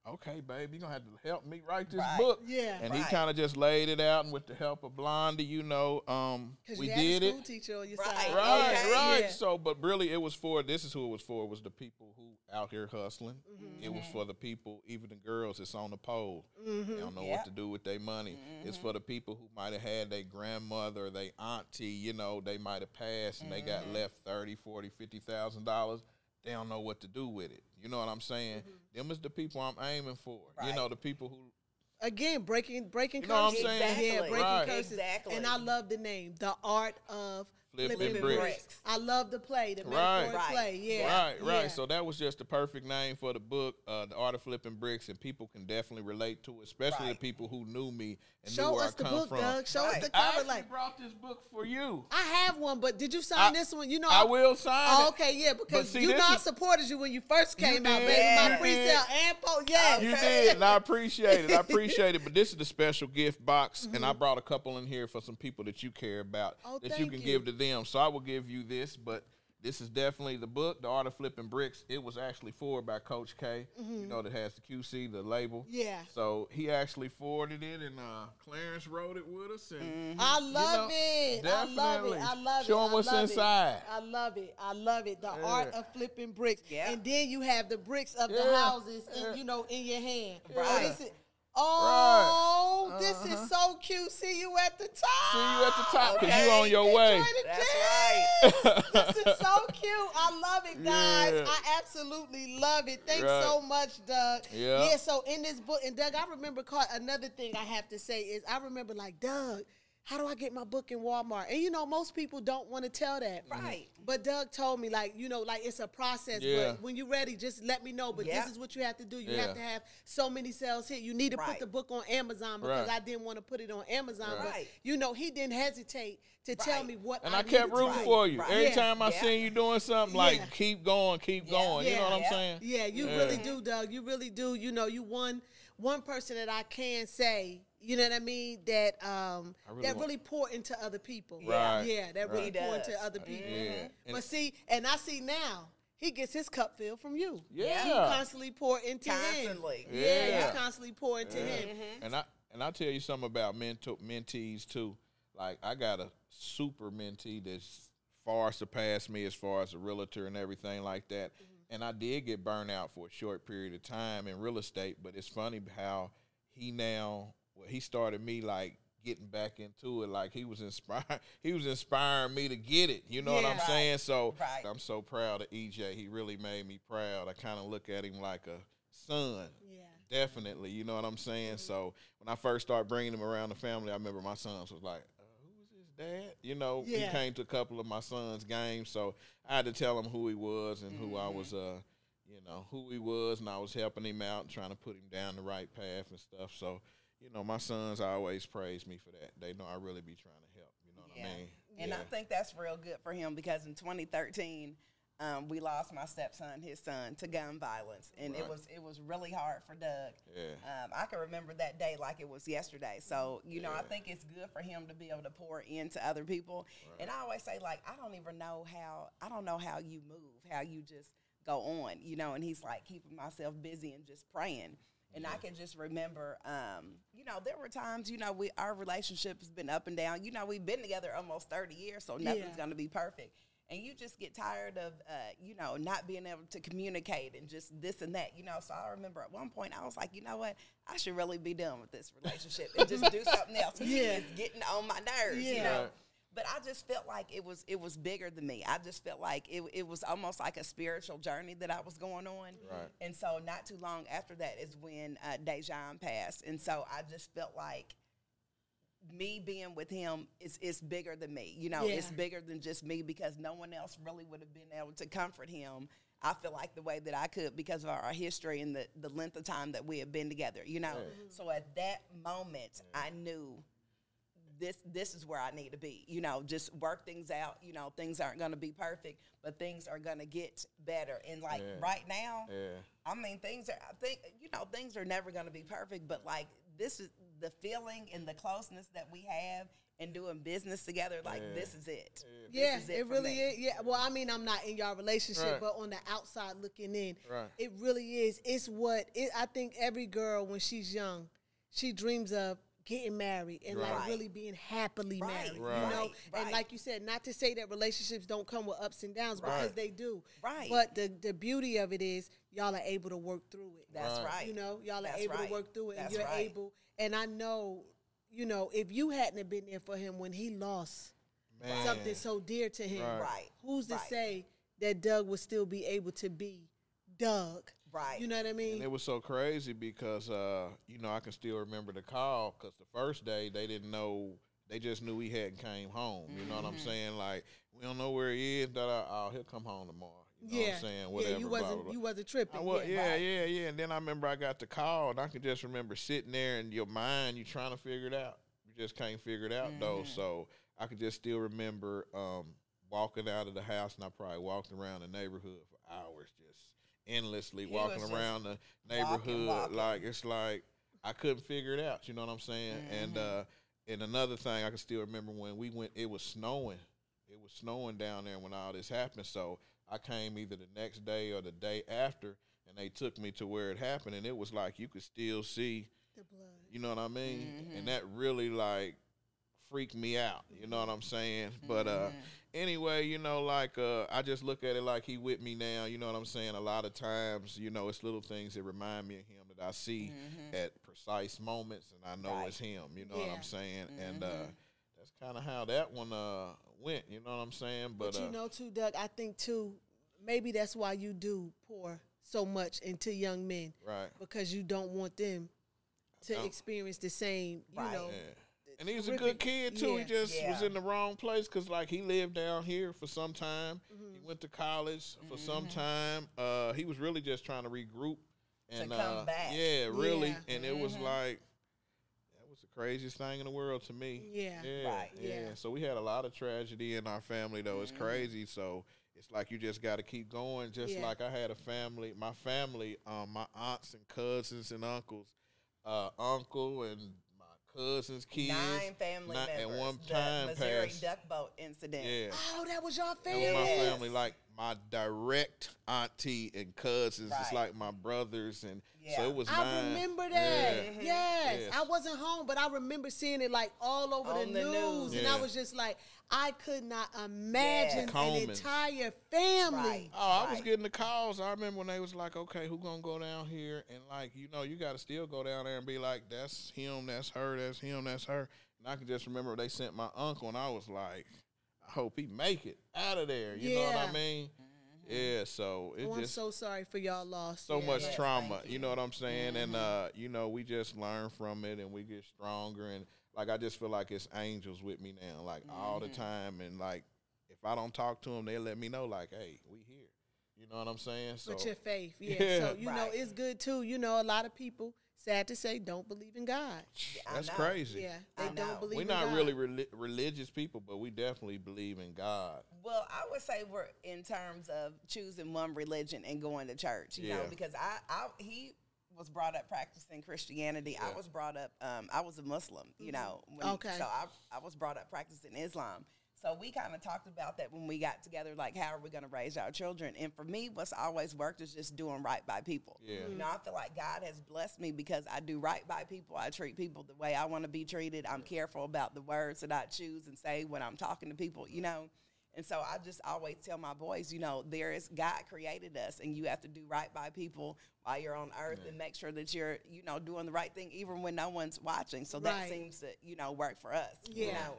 I was like, "Okay, babe, you're gonna have to help me write this Right. book." Yeah. And he kind of just laid it out, and with the help of Blondie, you know, um, we you had did a it. teacher on your Right. side. Right, Okay. right. Yeah. So, but really, it was for this is who it was for. Was the people who out here hustling. Mm-hmm. It was for the people, even the girls that's on the pole. They don't know Yeah. what to do with their money. It's for the people who might have had their grandmother, their auntie. You know, they might have passed and they got left 30, 40, 50,000 dollars. They don't know what to do with it. You know what I'm saying? Them is the people I'm aiming for. You know, the people who Again, breaking breaking You know what I'm curses. saying? Yeah, breaking Right. curses. Exactly. And I love the name, The Art of Flipping Flipping Bricks. Bricks. I love the play, the Right. Right. play. Yeah. Right, right. Yeah. So that was just the perfect name for the book, uh, The Art of Flipping Bricks, and people can definitely relate to it, especially Right. the people who knew me and Show knew where us I the come book, from. Doug. Show us Right. the I cover. actually Like brought this book for you. I have one, but did you sign I- this one? You know, I will sign Oh, okay, yeah, because see, you this know I supported you when you first You came out, did, baby. My you pre-sale and post, yeah. You Okay. did, and I appreciate it. I appreciate it. But this is the special gift box, and I brought a couple in here for some people that you care about Mm-hmm. Oh, that you can give to them. So I will give you this, but this is definitely the book, The Art of Flipping Bricks. It was actually forwarded by Coach K. You know that has the QC, the label. Mm-hmm. Yeah. So he actually forwarded it, and uh, Clarence wrote it with us, and I love know, it. I love it. definitely. I love it. Show I what's love it. inside. I love it. I love it. The Yeah. art of flipping bricks. Yeah. And then you have the bricks of the Yeah. houses, in, you know, in your hand. Right. This is, oh, Right. this Uh-huh. is so cute. See you at the top. see you at the top because Okay. you on your way. Enjoy the That's right. this is so cute. I love it, guys. Yeah. I absolutely love it. Thanks Right. so much, Doug. Yeah. Yeah. So in this book, and Doug, I remember caught another thing I have to say is I remember like Doug. How do I get my book in Walmart? And you know, most people don't want to tell that. Right. Mm-hmm. But Doug told me, like, you know, like it's a process. Yeah. But when you're ready, just let me know. But Yeah. this is what you have to do. You Yeah. have to have so many sales hit. You need to put the book on Amazon because Right. I didn't want to put it on Amazon. But Right. you know, he didn't hesitate to tell me what And I, I kept rooting do. for you. Right. Every Yeah. time I Yeah. seen you doing something, like keep going, keep Yeah. going. You know what I'm saying? Yeah, you Yeah. really do, Doug. You really do. You know, you one one person that I can say, you know what I mean, that um really that really pour into other people. Right. Yeah, that really Right. pour He into other people. Yeah. Mm-hmm. And- But see, and I see now he gets his cup filled from you. Yeah. You constantly pour into Constantly. him. Yeah, Yeah. you constantly pour into him. Mm-hmm. And I and I tell you something about mento- mentees too. Like I got a super mentee that's far surpassed me as far as a realtor and everything like that. Mm-hmm. And I did get burned out for a short period of time in real estate, but it's funny how he now well he started me like getting back into it like he was inspired he was inspiring me to get it you know what i'm Yeah. saying so Right. i'm so proud of ej he really made me proud i kind of look at him like a son Yeah. Definitely, you know what I'm saying. So when I first started bringing him around the family, I remember my sons was like, uh, "Who is his dad?" You know, he came to a couple of my sons' games, so I had to tell him who he was and who I Mm-hmm. was, uh, you know, who he was, and I was helping him out and trying to put him down the right path and stuff. So, you know, my sons always praise me for that. They know I really be trying to help. You know what Yeah. I mean? And yeah. I think that's real good for him because in 2013, Um, we lost my stepson, his son, to gun violence, and it was it was really hard for Doug. Yeah. Um, I can remember that day like it was yesterday. So you know, I think it's good for him to be able to pour into other people. And I always say like, I don't even know how I don't know how you move, how you just go on, you know. And he's like keeping myself busy and just praying. And I can just remember, um, you know, there were times, you know, we our relationship has been up and down. You know, we've been together almost thirty years, so nothing's Yeah. gonna be perfect. And you just get tired of, uh, you know, not being able to communicate and just this and that, you know. So I remember at one point I was like, you know what, I should really be done with this relationship and just do something else. 'cause Yeah. it's getting on my nerves, you know. Right. But I just felt like it was it was bigger than me. I just felt like it, it was almost like a spiritual journey that I was going on. Right. And so not too long after that is when uh, Dejan passed. And so I just felt like me being with him is is bigger than me. You know, it's bigger than just me because no one else really would have been able to comfort him. I feel like the way that I could because of our history and the, the length of time that we have been together, you know. So at that moment I knew this this is where I need to be. You know, just work things out. You know, things aren't going to be perfect, but things are going to get better. And like Yeah. right now, Yeah. I mean, things are. I think you know things are never going to be perfect, but like this is the feeling and the closeness that we have and doing business together. Like Yeah. this is it. This Yeah, is it, for really me. is. Yeah, well, I mean, I'm not in your relationship, Right. but on the outside looking in, Right. it really is. It's what it, I think every girl when she's young, she dreams of getting married and like really being happily Right, married. You right, know, and like you said, not to say that relationships don't come with ups and downs because they do. Right. But the the beauty of it is y'all are able to work through it. That's Right. right. You know, y'all are able right. to work through it, and That's you're right. able. And I know, you know, if you hadn't have been there for him when he lost Man. something so dear to him, Right. Right. who's to Right. say that Doug would still be able to be Doug? Right. You know what I mean? And it was so crazy because, uh, you know, I can still remember the call because the first day they didn't know. They just knew he hadn't came home. You know what I'm Mm-hmm. saying? Like, we don't know where he is. Da, da, oh, he'll come home tomorrow. You know yeah, what I'm saying? Whatever. yeah. You wasn't blah, blah. you wasn't tripping. I was, yeah, right. yeah, yeah. And then I remember I got the call, and I can just remember sitting there in your mind, you trying to figure it out. You just can't figure it out though. Mm-hmm. So I could just still remember um, walking out of the house, and I probably walked around the neighborhood for hours, just endlessly He walking around the neighborhood. walking. Like it's like I couldn't figure it out. You know what I'm saying? And Mm-hmm. uh, and another thing I can still remember when we went, it was snowing. It was snowing down there when all this happened. So I came either the next day or the day after, and they took me to where it happened, and it was like you could still see. The blood. You know what I mean? Mm-hmm. And that really like freaked me out. You know what I'm saying? But uh Mm-hmm. Anyway, you know, like uh I just look at it like he with me now. You know what I'm saying? A lot of times, you know, it's little things that remind me of him that I see at precise moments, and I know Mm-hmm. Right. it's him. You know what I'm saying? And Mm-hmm. uh that's kind of how that one uh went. You know what I'm saying? But, But you uh, know, too, Doug. I think too, maybe that's why you do pour so much into young men right. because you don't want them to experience the same. You Right. know, Yeah. And he's a terrific- good kid too. yeah. He just was in the wrong place because, like, he lived down here for some time. Mm-hmm. He went to college for some time. Uh, he was really just trying to regroup and come uh, back. Yeah, really. Yeah. Mm-hmm. And it was like that was the craziest thing in the world to me. Yeah. yeah, Right. yeah. Yeah. So we had a lot of tragedy in our family, though. It's crazy. So. It's like you just got to keep going. Just Yeah. like I had a family, my family, um, my aunts and cousins and uncles, uh, uncle and cousins' kids, Nine family Not- members. At one time, the time, Missouri passed. duck boat incident. Yeah, oh, that was your that family. was my family. Like my direct auntie and cousins. It's like my brothers, and so it was. I nine. remember that. Yeah. Yes. Yes. I wasn't home, but I remember seeing it like all over the, the news, news. and I was just like, I could not imagine an entire family. Right. Oh, I was getting the calls. I remember when they was like, "Okay, who gonna go down here?" And like, you know, you got to still go down there and be like, "That's him. That's her. That's him. That's her." And I can just remember they sent my uncle, and I was like, "I hope he make it out of there." You know what I mean? Mm-hmm. Yeah. So it Oh, I'm just so sorry for y'all loss. so Yeah. much Yes, trauma. You. you. know what I'm saying? And mm-hmm. uh, you know, we just learn from it and we get stronger and like I just feel like it's angels with me now, like all the mm-hmm. time. And like if I don't talk to them, they let me know like, hey, we here. You know what I'm saying? So But your faith, yeah. Yeah. So you know it's good too. You know, a lot of people sad to say, don't believe in God. I That's know. crazy. Yeah, they I don't believe We're in not God. really reli- religious people, but we definitely believe in God. Well, I would say we're in terms of choosing one religion and going to church, you know, because I, I he was brought up practicing Christianity. I was brought up, um, I was a Muslim, you know. when- Okay. So I, I was brought up practicing Islam. So we kind of talked about that when we got together, like how are we going to raise our children? And for me, what's always worked is just doing right by people. Yeah. You know, I feel like God has blessed me because I do right by people. I treat people the way I want to be treated. I'm careful about the words that I choose and say when I'm talking to people, you know. And so I just always tell my boys, you know, there is God created us and you have to do right by people while you're on earth and make sure that you're, you know, doing the right thing even when no one's watching. So that Right. seems to, you know, work for us. You Yeah. know?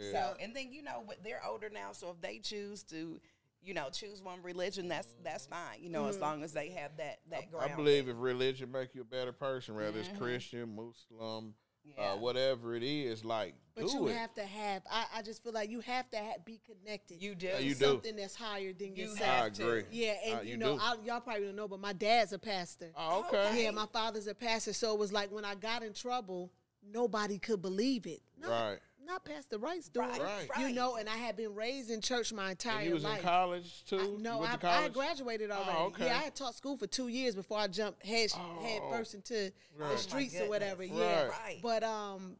Yeah. So and then you know what they're older now, so if they choose to, you know, choose one religion, that's that's fine. You know, as long as they have that that Mm-hmm. I believe if religion make you a better person, whether it's Christian, Muslim, Yeah. uh, whatever it is, like But do you it. have to have. I, I just feel like you have to ha- be connected. You do. Yeah, to you do. something that's higher than You yourself. I have to. agree. Yeah, and Uh, you, you know. I, y'all probably don't know, but my dad's a pastor. Oh, okay. Yeah, my father's a pastor, so it was like when I got in trouble, nobody could believe it. Not, Right. Not Pastor Wright's doing. Right, Right. You know, and I had been raised in church my entire And you was life. in college too. I- no, I, to college? had graduated already. okay. Yeah, I had taught school for two years before I jumped head head Oh, first into right. the Oh, streets or goodness. whatever. Yeah, Right. Right. but um,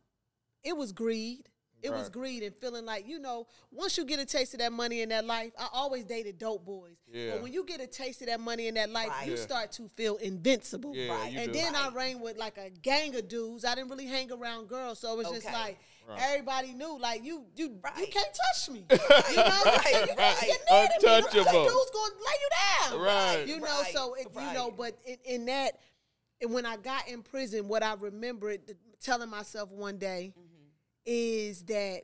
it was greed. It was greed and feeling like you know, once you get a taste of that money in that life, I always dated dope boys. Yeah. But when you get a taste of that money in that life, Right. you Yeah. start to feel invincible. Yeah, Right. you and do. then I Right. ran with like a gang of dudes. I didn't really hang around girls, so it was just like Right. everybody knew, like you, you, you can't touch me. You know, you Right, can't, you can't right. get near to me. Them Untouchable. dudes gonna lay you down. Right. You know, Right, so it, you know, but in, in that, and when I got in prison, what I remembered th- telling myself one day Mm-hmm. is that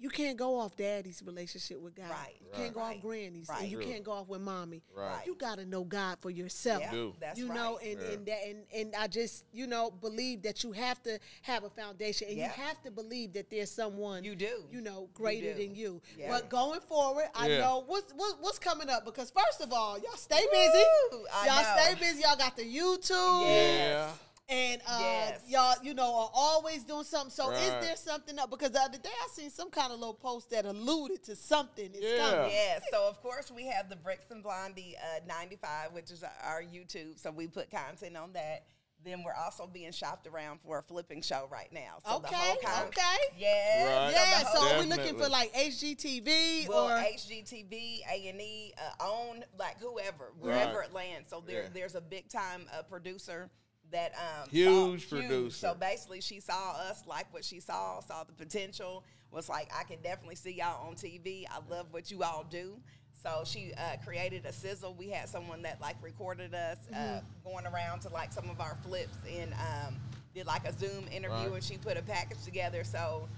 you can't go off daddy's relationship with God. Right. You can't go off Right. granny's, Right. and you True. can't go off with mommy. Right. You got to know God for yourself. Yeah, do. that's you right. know, and, Yeah. and that and, and I just, you know, believe that you have to have a foundation and Yeah. you have to believe that there's someone You do. you know, greater do. than you. Yeah. But going forward, I Yeah. know what's what, what's coming up because first of all, y'all stay busy. Woo, I y'all know. stay busy. Y'all got the YouTube. Yeah. And uh, Yes. y'all, you know, are always doing something. So is there something up? Because the other day I seen some kind of little post that alluded to something. It's Yeah. coming. Yeah, so of course we have the Bricks and Blondie uh, 95, which is our YouTube. So we put content on that. Then we're also being shopped around for a flipping show right now. So the Okay, whole con- okay. Yeah. Right. Yeah, the so whole- are we looking for like HGTV well, or HGTV, A and E, uh, OWN like whoever, wherever Right. it lands. So there, Yeah. there's a big time uh, producer that um, Huge saw- producer. So basically, she saw us, like what she saw, saw the potential. Was like, I can definitely see y'all on TV. I love what you all do. So she uh, created a sizzle. We had someone that like recorded us uh, going around to like some of our flips and um, did like a Zoom interview, Right. and she put a package together. So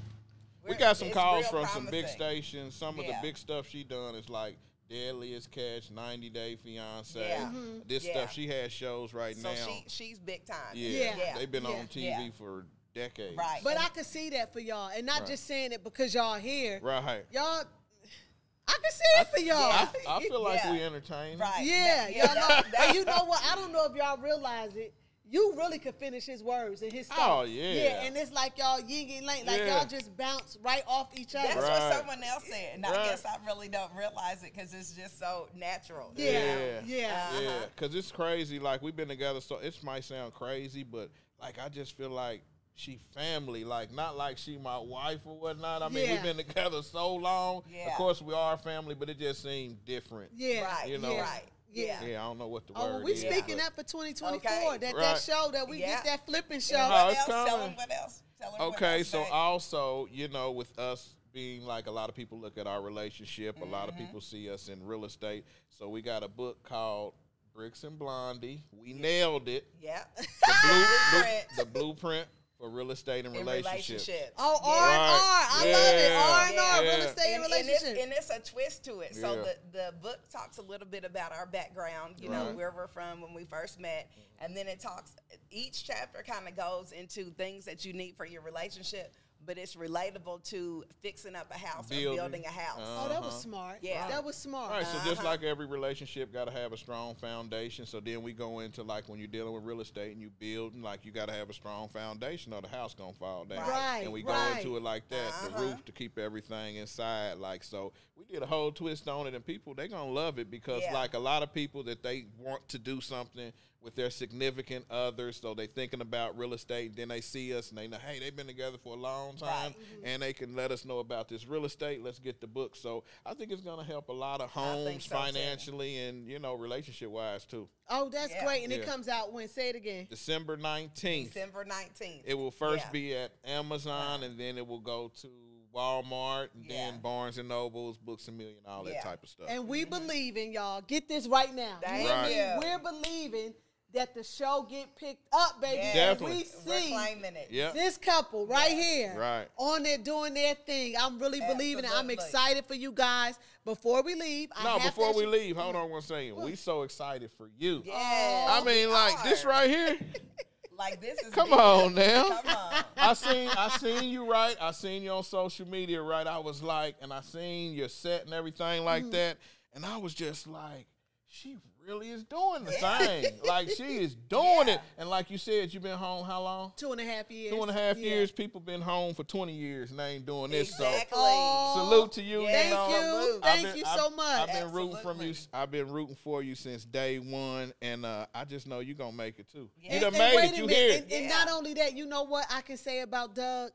We got some calls from some big stations. Some of the big stuff she done is like Deadliest Catch, 90 Day Fiance. Yeah. Mm-hmm. This Yeah. stuff she has shows right So now. she she's big time. yeah. Yeah. they've been Yeah. on TV Yeah. for decades. Right. But I could see that for y'all, and not Right. just saying it because y'all here. Right. Y'all, I can see it for y'all. I, I feel like Yeah. we entertain. Right. Yeah, That- y'all know. that- and you know what? I don't know if y'all realize it. You really could finish his words and his stuff. Oh, yeah. Yeah, and it's like y'all yin and yang, like Yeah. y'all just bounce right off each other. That's Right. what someone else said, and I guess I really don't realize it because it's just so natural. Yeah, Yeah. yeah. Uh-huh. Yeah, because it's crazy. Like we've been together, so it might sound crazy, but like I just feel like she family. Like not like she my wife or whatnot. I mean, Yeah. we've been together so long. Yeah. Of course, we are family, but it just seemed different. Yeah, Right. You know. yeah. Right. Yeah. Yeah. Yeah, I don't know what the Oh, word well, we is. speaking but- that for 2024. Okay. That that Right. show that we Yeah. get that flipping show. And what else? Tell them what else. Tell them what Okay, else so today. also, you know, with us being like a lot of people look at our relationship, a lot Mm-hmm. of people see us in real estate. So we got a book called Bricks and Blondie. We nailed it. yeah, The, blue, Blueprint. the blueprint for real estate and in relationships. relationships. Oh, R Yeah. and R. I Right. love it. Yeah. R and R, Yeah. real estate and and, and, it's, and it's a twist to it. So the, the book talks a little bit about our background, you know, where we're from when we first met. And then it talks, each chapter kind of goes into things that you need for your relationship. But it's relatable to fixing up a house Building. or building a house. Oh, that was Uh-huh. smart. Yeah. that was smart. All right, so Uh-huh. just like every relationship, got to have a strong foundation. So then we go into like when you're dealing with real estate and you build, like you got to have a strong foundation, or the house gonna fall down. Right, And we go into it like that, the Uh-huh. roof to keep everything inside. Like so, we did a whole twist on it, and people they gonna love it because Yeah. like a lot of people that they want to do something with their significant others, so they thinking about real estate. Then they see us and they know, hey, they've been together for a long time, Right. and they can let us know about this real estate. Let's get the book. So I think it's gonna help a lot of homes think so, too. financially and you know relationship wise too. Oh, that's Yeah. great. And it comes out when? Say it again. December nineteenth. December 19th. It will first Yeah. be at Amazon, uh-huh. and then it will go to Walmart, and Yeah. then Barnes and Nobles, Books a Million, all that type of stuff. And we mm-hmm. believe in y'all. Get this right now. You Thank hear you. We're believing that the show get picked up, baby. Yes. Definitely. We We're see claiming it. Yep. this couple right here Right. on there doing their thing. I'm really believing it. I'm excited for you guys. Before we leave, I no, have before to we ask- leave, hold on one second. We so excited for you. Yes. I mean, like this right here. Like this is Come big. on now. Come on. I seen I seen you right. I seen you on social media right. I was like, and I seen your set and everything like Mm-hmm. that, and I was just like, she really is doing the thing. Like she is doing Yeah. it. And like you said, you've been home how long? two and a half years. Two and a half Yeah. years. People been home for twenty years and they ain't doing this. Exactly. Oh, So salute to you. Thank you know. you. Thank been- you I've- so much. I've been rooting from you. I've been rooting for you since day one, and uh, I just know you're gonna make it too. Yeah. You done And- and made wait it. You minute, here? And, and Yeah. not only that, you know what I can say about Doug?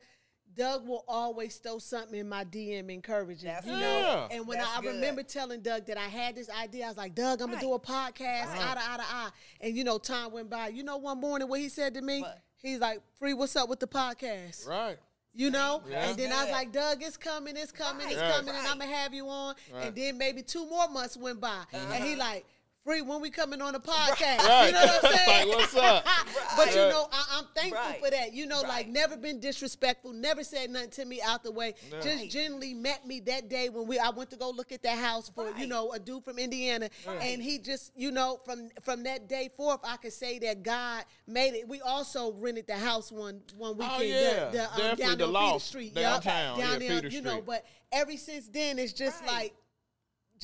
Doug will always throw something in my DM encouraging. That's you know? Yeah. And when That's I, I remember telling Doug that I had this idea, I was like, Doug, I'm gonna do a podcast, Right. eye to eye to eye. And you know, time went by. You know, one morning what he said to me? What? He's like, Free, what's up with the podcast? Right. You know? Yeah. And then I was like, Doug, it's coming, it's coming, it's Right. coming, and I'm gonna have you on. Right. And then maybe two more months went by. And Uh-huh. he like, Free, when we coming on a podcast? Right. You know what I'm saying? like, what's up? But you know, I, I'm thankful Right. for that. You know, like never been disrespectful, never said nothing to me out the way. No. Just generally met me that day when we I went to go look at that house for you know a dude from Indiana, Right. and he just you know from from that day forth, I could say that God made it. We also rented the house one one weekend. Oh, yeah. the, the, um, down the on Peter Street, Yup. downtown. down Yeah, there, Peter you know. But ever since then, it's just Right. like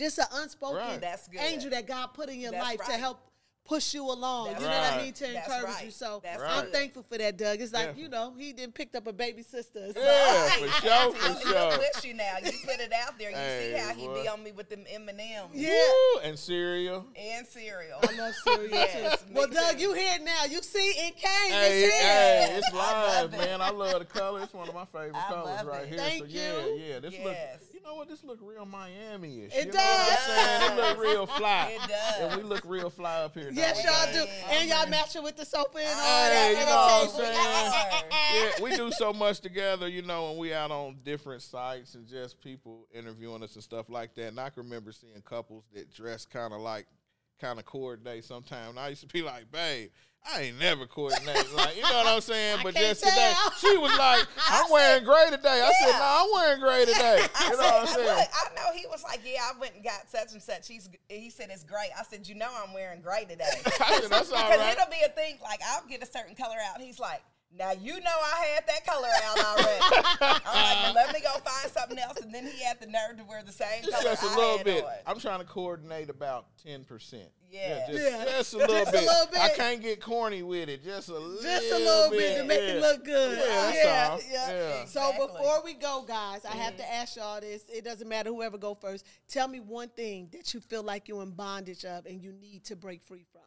just an unspoken Right. That's good. angel that God put in your That's life to help push you along. That's you know what I mean? To That's encourage right. you. So That's I'm good. thankful for that, Doug. It's like, Definitely. you know, he didn't picked up a baby sister. So- Yeah, for sure, He'll, for he'll sure. push you now. You put it out there. You Hey, see how he boy. be on me with them M and M's Yeah. Woo, and cereal. and cereal. I love cereal Yes, too. Well, Doug, too. you here now. You see, it came. Hey, it's here. hey, it's I live, love it. man. I love the color. It's one of my favorite I colors right it. here. Thank so yeah, you. yeah. This Yes. look you know what, this look real Miami ish. It you Know what I'm does. It look real fly. It does. And we look real fly up here. Yes, y'all do. And y'all matching with the sofa and all Hey, that. you know what I'm saying? Yeah, we do so much together, you know, when we out on different sites and just people interviewing us and stuff like that. And I can remember seeing couples that dress kind of like, kind of coordinate sometimes. And I used to be like, babe, I ain't never coordinate. like, you know what I'm saying? But just today, tell. she was like, I'm wearing gray today. I said, Yeah. no, I'm wearing gray today. You know said, what I'm saying? look, I know he was like, yeah, I went and got such and such. He's, he said it's great. I said, you know, I'm wearing gray today. I said, that's all Because right. it'll be a thing. Like I'll get a certain color out. He's like, now you know I had that color out already. I'm like, let me go find something else. And then he had the nerve to wear the same Just, color just a I little had bit. on. I'm trying to coordinate about ten percent. Yeah. just, Yeah. just a little Just a little bit. I can't get corny with it. Just a little. Bit. Just a little bit to make it look good. Yeah, that's Yeah, yeah. Yeah. So before we go, guys, I have to mm-hmm. ask y'all this. It doesn't matter whoever go first. Tell me one thing that you feel like you're in bondage of and you need to break free from.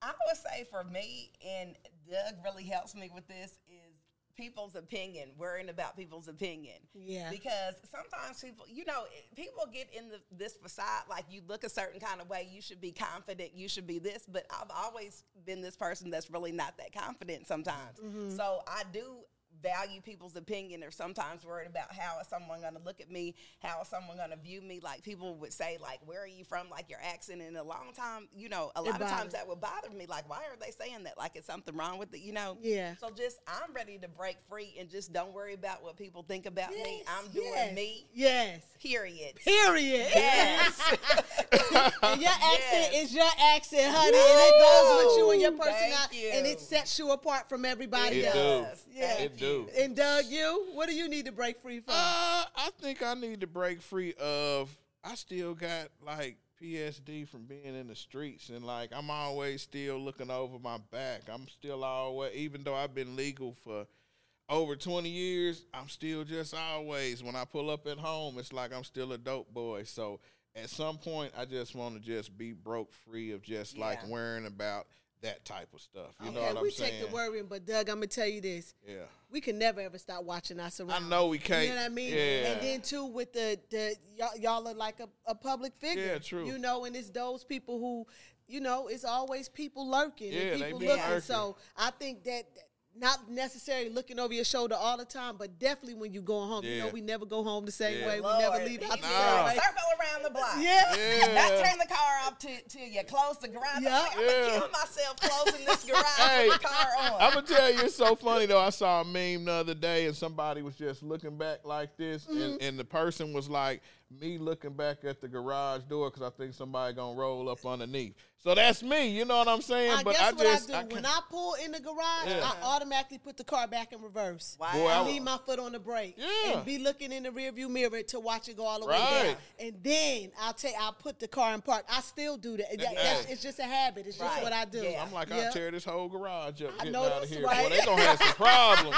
I would say for me, and Doug really helps me with this, is people's opinion, worrying about people's opinion. Yeah. Because sometimes people, you know, people get in the, this facade, like you look a certain kind of way, you should be confident, you should be this, but I've always been this person that's really not that confident sometimes. Mm-hmm. So I do value people's opinion or sometimes worried about how is someone going to look at me how is someone going to view me like people would say like where are you from like your accent and a long time you know a lot of times that would bother me like why are they saying that like it's something wrong with it you know Yeah. so just i'm ready to break free and just don't worry about what people think about me i'm doing yes, me Yes. period Period. yes and your accent Yes. is your accent, honey, and it goes with you and your Thank personality, you. and it sets you apart from everybody It else. do. Yes, Yeah. It do. Do. And Doug, you, what do you need to break free from? Uh, I think I need to break free of. I still got like PSD from being in the streets, and like I'm always still looking over my back. I'm still always, even though I've been legal for over 20 years, I'm still just always when I pull up at home, it's like I'm still a dope boy. So at some point, I just want to just be broke free of just like worrying about that type of stuff. You know what I'm we saying? take the worrying, but Doug, I'm gonna tell you this: Yeah. we can never ever stop watching our surroundings. I know we can't. You know what I mean? Yeah. And then too with the the y'all, y'all are like a, a public figure. Yeah, true. You know, and it's those people who, you know, it's always people lurking Yeah, and people looking. lurking. So I think that not necessarily looking over your shoulder all the time, but definitely when you going home. You know, we never go home the same Yeah. way. Lord, we never leave out the he same way. circle around the block. Yeah. Yeah. Turn the car off till, till you close the garage. Yeah. I'm, like, I'm Yeah. gonna kill myself closing this garage Hey, with the car on. I'm gonna tell you, it's so funny though. I saw a meme the other day, and somebody was just looking back like this, Mm-hmm. and, and the person was like, "Me looking back at the garage door because I think somebody gonna roll up underneath." So that's me. You know what I'm saying? I but guess I what just, I do when I pull in the garage, Yeah. I automatically put the car back in reverse. Wow. Boy, I- and leave my foot on the brake Yeah. and be looking in the rearview mirror to watch it go all the way Right. down. And then I'll take I'll put the car in park. I still do that. That- that's- it's just a habit. It's just what I do. Yeah. I'm like, Yeah. I'll tear this whole garage up, I getting know out of here. right. Boy, they gonna have some problems.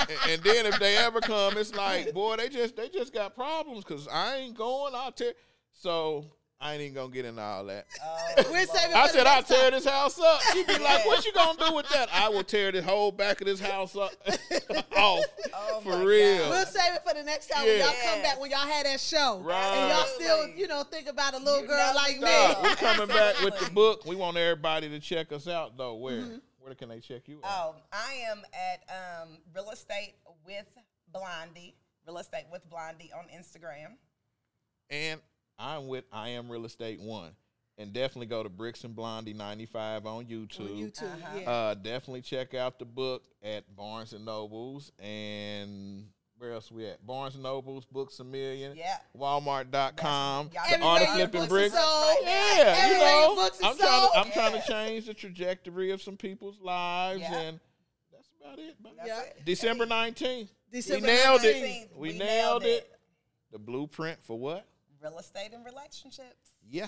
and, and then if they ever come, it's like, boy, they just they just got problems because I ain't going. I'll tear. So I ain't even gonna get into all that. We're saving I for said I'll tear time. this house up. She be like, "What you gonna do with that?" I will tear the whole back of this house up off Oh for my real. We'll save it for the next time when y'all come back when y'all had that show. Right. And y'all still, you know, think about a little You girl like stop. me. We're coming back with the book. We want everybody to check us out though. Where Mm-hmm. where can they check you out? Oh, I am at um, Real Estate with Blondie. Real Estate with Blondie on Instagram. And I'm with I am real estate one. And definitely go to Bricks and Blondie 95 on YouTube. On YouTube, Uh-huh. yeah. Uh, definitely check out the book at Barnes and Nobles and where else we at? Barnes and Nobles, Books a Million, Yeah. Walmart.com, Y'all the Art of Flipping Bricks. and sold. Yeah, you know, I'm trying, to. I'm trying to change the trajectory of some people's lives, Yeah. and that's about it. baby. That's Yeah. it. December 19th, December we nailed 19th. it. We, We nailed nailed it. it. The blueprint for what? Real estate and relationships. Yeah.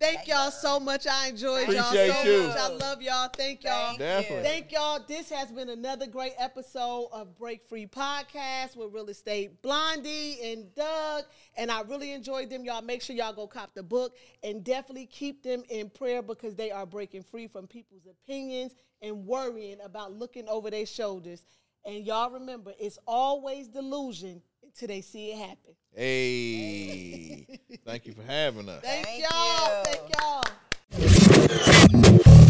Thank y'all so much. I enjoyed y'all so you. much. I love y'all. Thank y'all. Definitely. Thank y'all. This has been another great episode of Break Free Podcast with Real Estate Blondie and Doug. And I really enjoyed them. Y'all make sure y'all go cop the book and definitely keep them in prayer because they are breaking free from people's opinions and worrying about looking over their shoulders. And y'all remember, it's always delusion till they see it happen. Hey, thank you for having us. Thank, thank y'all. You. Thank y'all.